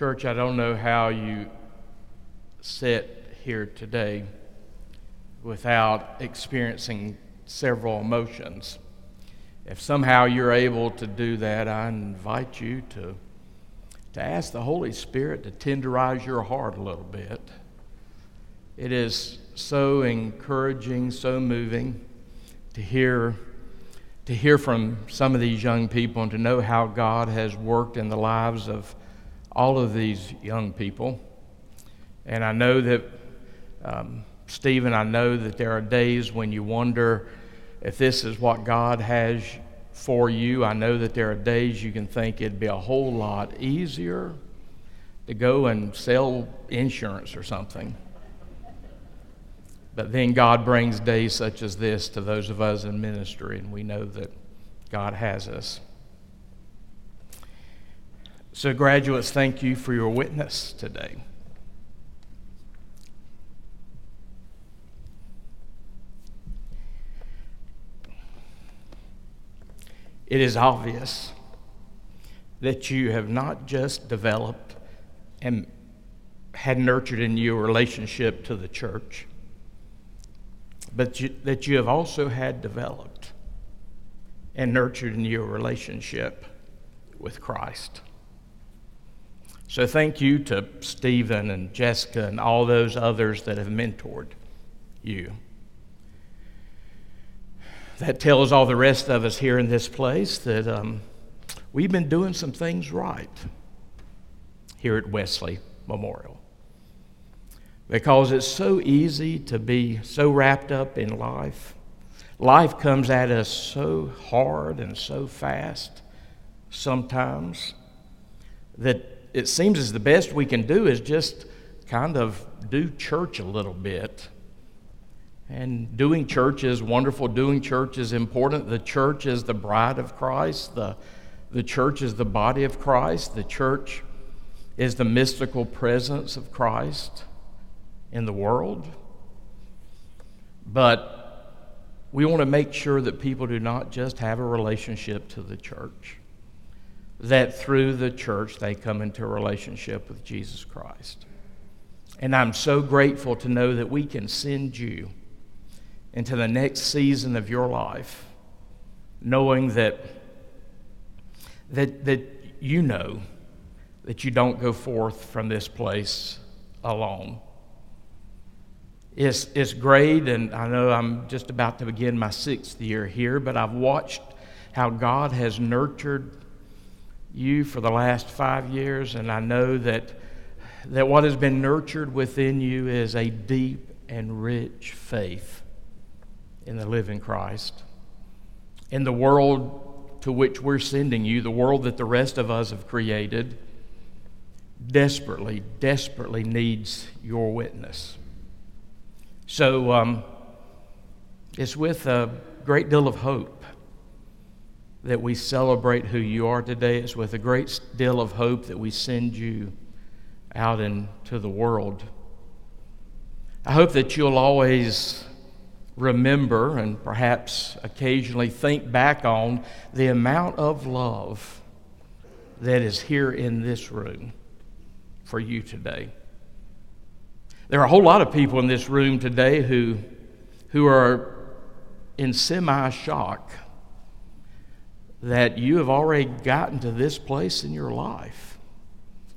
Church, I don't know how you sit here today without experiencing several emotions. If somehow you're able to do that, I invite you to, to ask the Holy Spirit to tenderize your heart a little bit. It is so encouraging, so moving to hear to hear from some of these young people and to know how God has worked in the lives of all of these young people. And I know that, um, Stephen, I know that there are days when you wonder if this is what God has for you. I know that there are days you can think it'd be a whole lot easier to go and sell insurance or something. But then God brings days such as this to those of us in ministry, and we know that God has us. So, graduates, thank you for your witness today. It is obvious that you have not just developed and had nurtured in you a relationship to the church, but you, that you have also had developed and nurtured in you a relationship with Christ. So thank you to Stephen and Jessica and all those others that have mentored you. That tells all the rest of us here in this place that um, we've been doing some things right here at Wesley Memorial. Because it's so easy to be so wrapped up in life. Life comes at us so hard and so fast sometimes that it seems as the best we can do is just kind of do church a little bit. And doing church is wonderful. Doing church is important. The church is the bride of Christ. The, the church is the body of Christ. The church is the mystical presence of Christ in the world. But we want to make sure that people do not just have a relationship to the church that through the church they come into a relationship with Jesus Christ. And I'm so grateful to know that we can send you into the next season of your life, knowing that, that, that you know that you don't go forth from this place alone. It's, it's great, and I know I'm just about to begin my sixth year here, but I've watched how God has nurtured you for the last five years, and I know that, that what has been nurtured within you is a deep and rich faith in the living Christ. In the world to which we're sending you, the world that the rest of us have created, desperately, desperately needs your witness. So um, it's with a great deal of hope that we celebrate who you are today. It's with a great deal of hope that we send you out into the world. I hope that you'll always remember and perhaps occasionally think back on the amount of love that is here in this room for you today. There are a whole lot of people in this room today who, who are in semi shock that you have already gotten to this place in your life.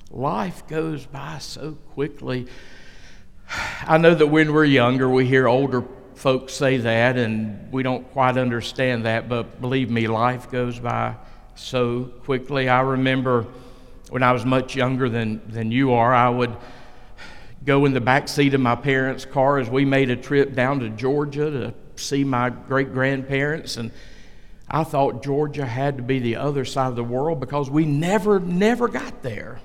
Life goes by so quickly. I know that when we're younger, we hear older folks say that, and we don't quite understand that, but believe me, life goes by so quickly. I remember when I was much younger than, than you are, I would go in the back seat of my parents' car as we made a trip down to Georgia to see my great grandparents and I thought Georgia had to be the other side of the world because we never, never got there.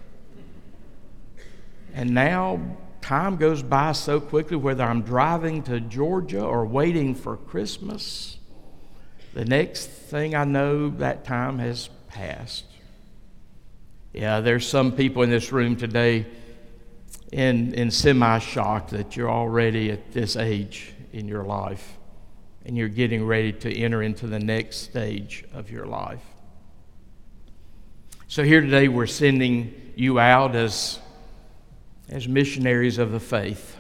And now time goes by so quickly, whether I'm driving to Georgia or waiting for Christmas, the next thing I know, that time has passed. Yeah, there's some people in this room today in, in semi shock that you're already at this age in your life and you're getting ready to enter into the next stage of your life. So, here today, we're sending you out as, as missionaries of the faith.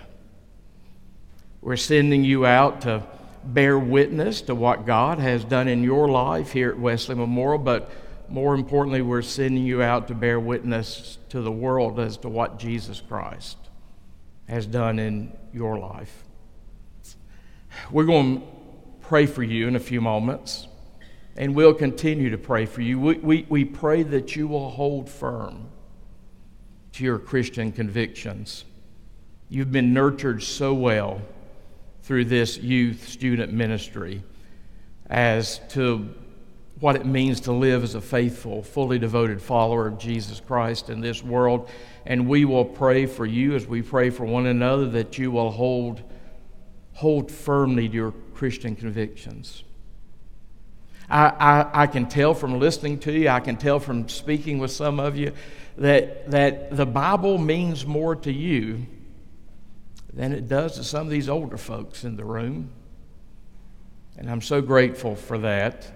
We're sending you out to bear witness to what God has done in your life here at Wesley Memorial, but more importantly, we're sending you out to bear witness to the world as to what Jesus Christ has done in your life. We're going pray for you in a few moments, and we'll continue to pray for you. We, we, we pray that you will hold firm to your Christian convictions. You've been nurtured so well through this youth student ministry as to what it means to live as a faithful, fully devoted follower of Jesus Christ in this world. And we will pray for you as we pray for one another that you will hold, hold firmly to your Christian convictions. I, I, I can tell from listening to you, I can tell from speaking with some of you that, that the Bible means more to you than it does to some of these older folks in the room. And I'm so grateful for that.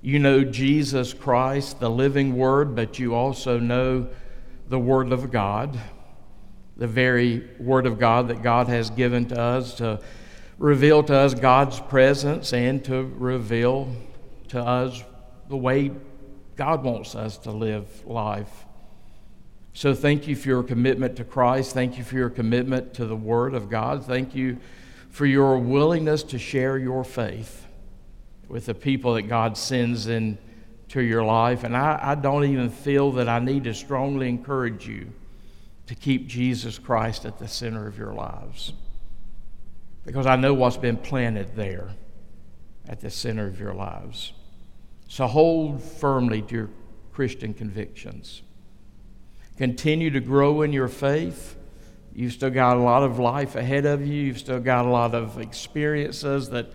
You know Jesus Christ, the living Word, but you also know the Word of God, the very Word of God that God has given to us to reveal to us God's presence and to reveal to us the way God wants us to live life. So thank you for your commitment to Christ. Thank you for your commitment to the Word of God. Thank you for your willingness to share your faith with the people that God sends into your life. And I, I don't even feel that I need to strongly encourage you to keep Jesus Christ at the center of your lives. Because I know what's been planted there at the center of your lives. So hold firmly to your Christian convictions. Continue to grow in your faith. You've still got a lot of life ahead of you. You've still got a lot of experiences that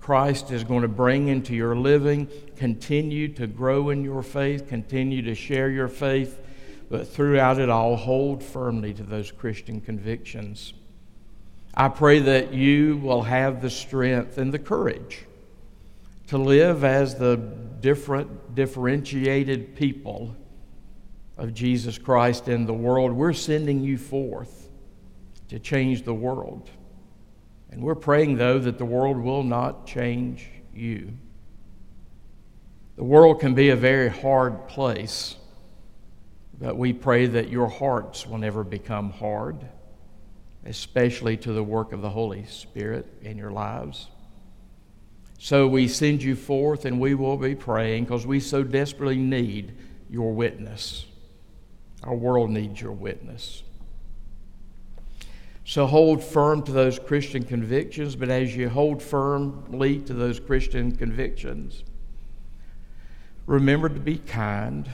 Christ is going to bring into your living. Continue to grow in your faith. Continue to share your faith. But throughout it all, hold firmly to those Christian convictions. I pray that you will have the strength and the courage to live as the different, differentiated people of Jesus Christ in the world. We're sending you forth to change the world. And we're praying, though, that the world will not change you. The world can be a very hard place, but we pray that your hearts will never become hard, especially to the work of the Holy Spirit in your lives. So we send you forth, and we will be praying because we so desperately need your witness. Our world needs your witness. So hold firm to those Christian convictions, but as you hold firmly to those Christian convictions, remember to be kind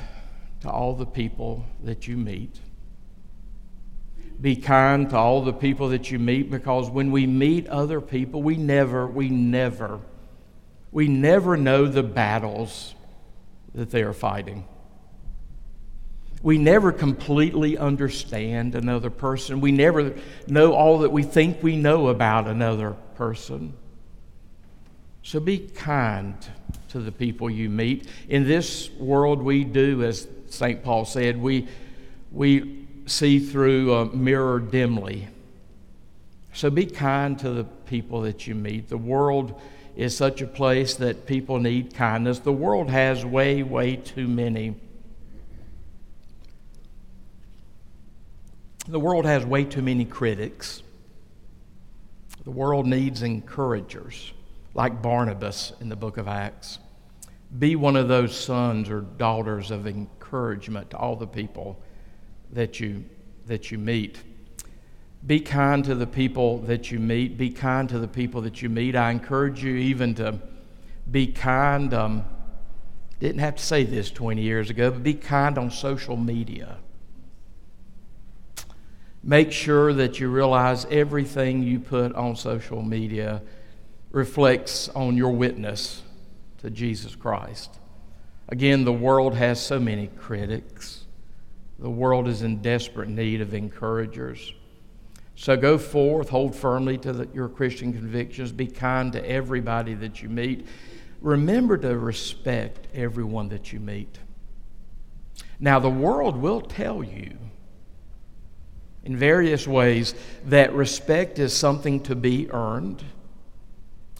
to all the people that you meet. Be kind to all the people that you meet because when we meet other people, we never, we never, we never know the battles that they are fighting. We never completely understand another person. We never know all that we think we know about another person. So be kind to the people you meet. In this world, we do, as St. Paul said, we, we see through a mirror dimly. So be kind to the people that you meet. The world is such a place that people need kindness. The world has way, way too many The world has way too many critics. The world needs encouragers, like Barnabas in the book of Acts. Be one of those sons or daughters of encouragement to all the people that you, that you meet. Be kind to the people that you meet. Be kind to the people that you meet. I encourage you even to be kind. Um, didn't have to say this 20 years ago, but be kind on social media. Make sure that you realize everything you put on social media reflects on your witness to Jesus Christ. Again, the world has so many critics. The world is in desperate need of encouragers. So go forth, hold firmly to the, your Christian convictions, be kind to everybody that you meet. Remember to respect everyone that you meet. Now, the world will tell you in various ways that respect is something to be earned.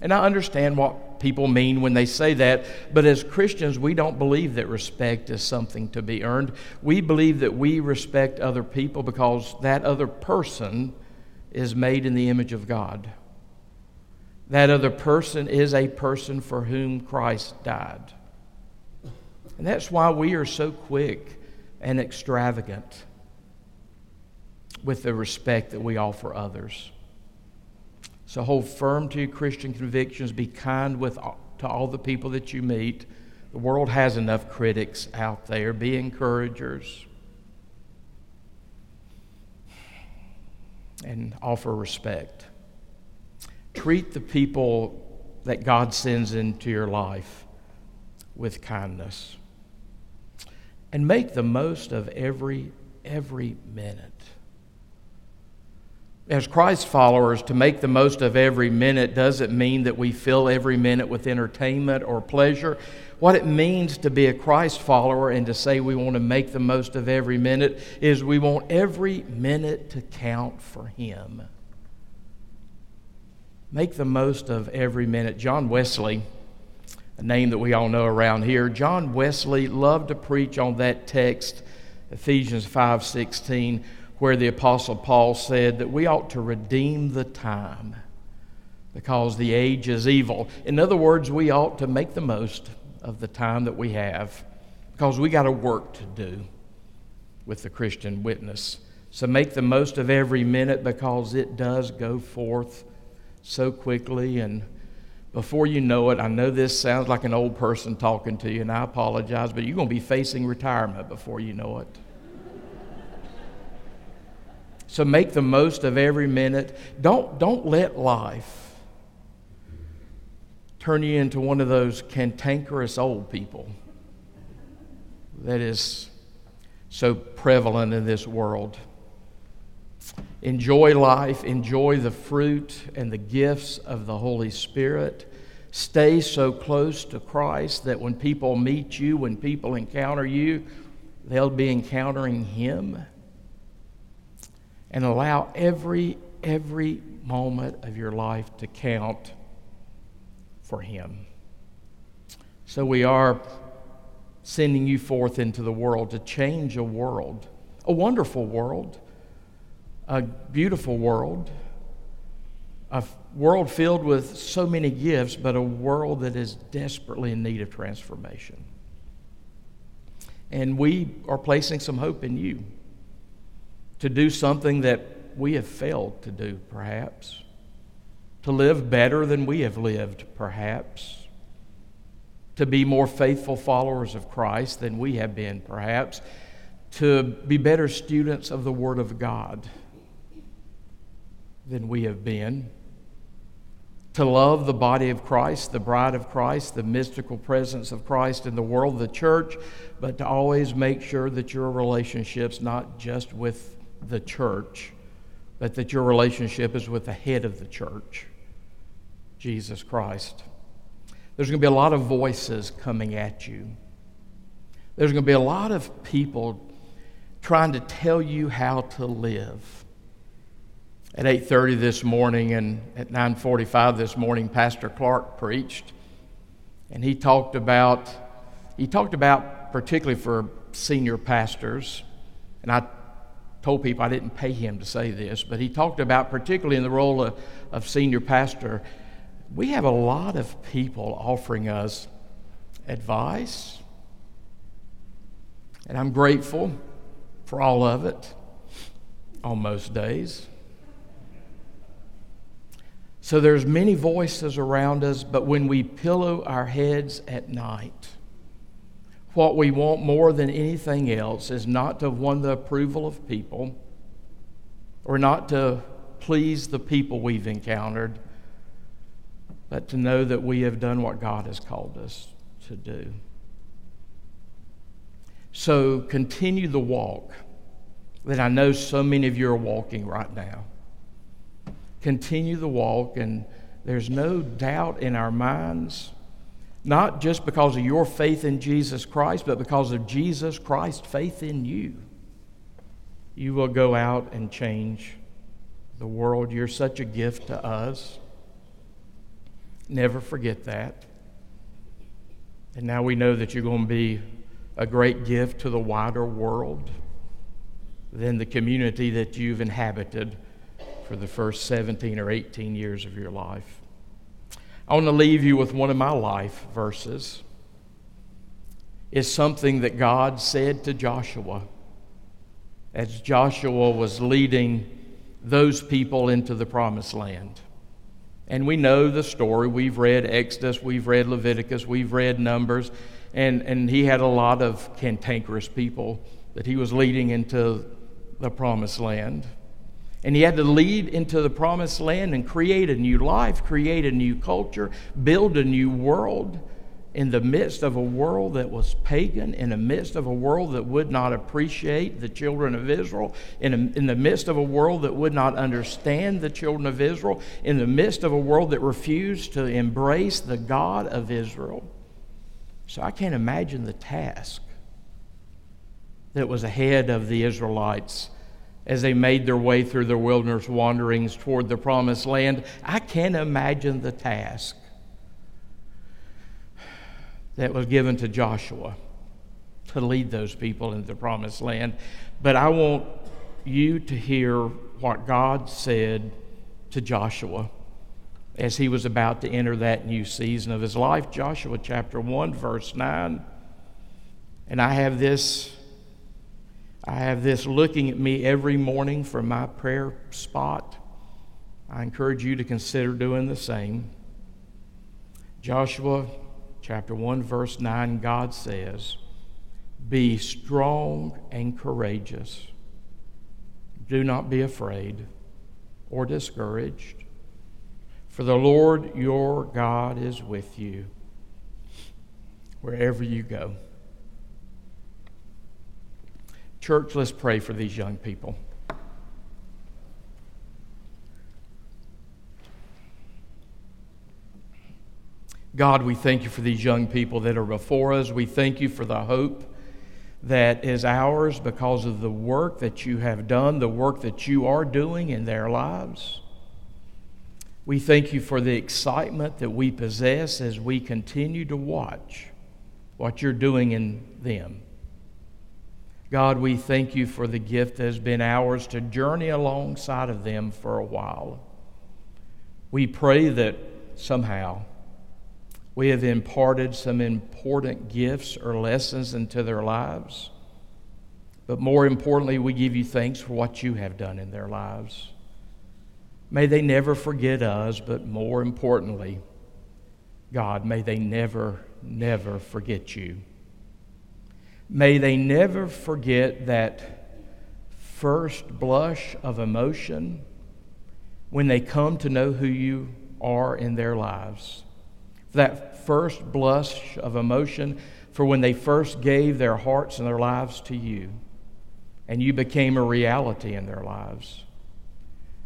And I understand what people mean when they say that, but as Christians, we don't believe that respect is something to be earned. We believe that we respect other people because that other person is made in the image of God. That other person is a person for whom Christ died. And that's why we are so quick and extravagant with the respect that we offer others. So hold firm to your Christian convictions. Be kind with, uh, to all the people that you meet. The world has enough critics out there. Be encouragers. And offer respect. Treat the people that God sends into your life with kindness. And make the most of every every minute as Christ followers, to make the most of every minute doesn't mean that we fill every minute with entertainment or pleasure. What it means to be a Christ follower and to say we want to make the most of every minute is we want every minute to count for Him. Make the most of every minute. John Wesley, a name that we all know around here, John Wesley loved to preach on that text, Ephesians 5 16 where the Apostle Paul said that we ought to redeem the time because the age is evil. In other words, we ought to make the most of the time that we have because we got a work to do with the Christian witness. So make the most of every minute because it does go forth so quickly. And before you know it, I know this sounds like an old person talking to you, and I apologize, but you're going to be facing retirement before you know it. So make the most of every minute. Don't, don't let life turn you into one of those cantankerous old people that is so prevalent in this world. Enjoy life, enjoy the fruit and the gifts of the Holy Spirit. Stay so close to Christ that when people meet you, when people encounter you, they'll be encountering Him and allow every, every moment of your life to count for Him. So we are sending you forth into the world to change a world, a wonderful world, a beautiful world, a world filled with so many gifts, but a world that is desperately in need of transformation. And we are placing some hope in you to do something that we have failed to do, perhaps, to live better than we have lived, perhaps, to be more faithful followers of Christ than we have been, perhaps, to be better students of the Word of God than we have been, to love the body of Christ, the bride of Christ, the mystical presence of Christ in the world, the church, but to always make sure that your relationships, not just with the church, but that your relationship is with the head of the church, Jesus Christ. There's going to be a lot of voices coming at you. There's going to be a lot of people trying to tell you how to live. At 8:30 this morning and at 9:45 this morning Pastor Clark preached and he talked about he talked about particularly for senior pastors and I told people I didn't pay him to say this, but he talked about, particularly in the role of, of senior pastor, we have a lot of people offering us advice, and I'm grateful for all of it on most days. So there's many voices around us, but when we pillow our heads at night, what we want more than anything else is not to have won the approval of people or not to please the people we've encountered, but to know that we have done what God has called us to do. So continue the walk that I know so many of you are walking right now. Continue the walk, and there's no doubt in our minds not just because of your faith in Jesus Christ, but because of Jesus Christ's faith in you. You will go out and change the world. You're such a gift to us. Never forget that. And now we know that you're going to be a great gift to the wider world than the community that you've inhabited for the first 17 or 18 years of your life. I want to leave you with one of my life verses. It's something that God said to Joshua as Joshua was leading those people into the promised land. And we know the story. We've read Exodus, we've read Leviticus, we've read Numbers, and, and he had a lot of cantankerous people that he was leading into the promised land. And he had to lead into the promised land and create a new life, create a new culture, build a new world in the midst of a world that was pagan, in the midst of a world that would not appreciate the children of Israel, in, a, in the midst of a world that would not understand the children of Israel, in the midst of a world that refused to embrace the God of Israel. So I can't imagine the task that was ahead of the Israelites as they made their way through their wilderness wanderings toward the promised land. I can't imagine the task that was given to Joshua to lead those people into the promised land. But I want you to hear what God said to Joshua as he was about to enter that new season of his life. Joshua chapter 1, verse 9. And I have this. I have this looking at me every morning from my prayer spot. I encourage you to consider doing the same. Joshua chapter 1, verse 9, God says, Be strong and courageous. Do not be afraid or discouraged, for the Lord your God is with you wherever you go. Church, let's pray for these young people. God, we thank you for these young people that are before us. We thank you for the hope that is ours because of the work that you have done, the work that you are doing in their lives. We thank you for the excitement that we possess as we continue to watch what you're doing in them. God, we thank you for the gift that has been ours to journey alongside of them for a while. We pray that somehow we have imparted some important gifts or lessons into their lives. But more importantly, we give you thanks for what you have done in their lives. May they never forget us, but more importantly, God, may they never, never forget you. May they never forget that first blush of emotion when they come to know who you are in their lives that first blush of emotion for when they first gave their hearts and their lives to you, and you became a reality in their lives.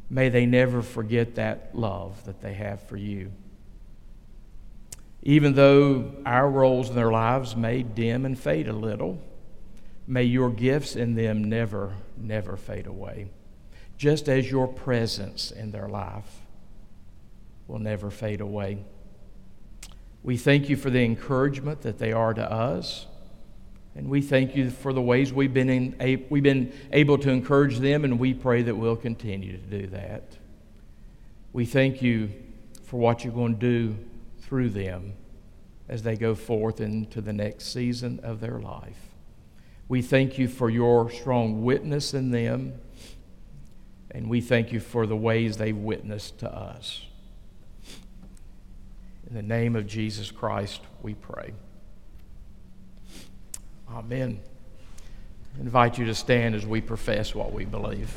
May they never forget that love that they have for you. Even though our roles in their lives may dim and fade a little, may your gifts in them never, never fade away, just as your presence in their life will never fade away. We thank you for the encouragement that they are to us. And we thank you for the ways we've been, in, we've been able to encourage them, and we pray that we'll continue to do that. We thank you for what you're going to do through them as they go forth into the next season of their life. We thank you for your strong witness in them, and we thank you for the ways they've witnessed to us. In the name of Jesus Christ, we pray. Amen. I invite you to stand as we profess what we believe.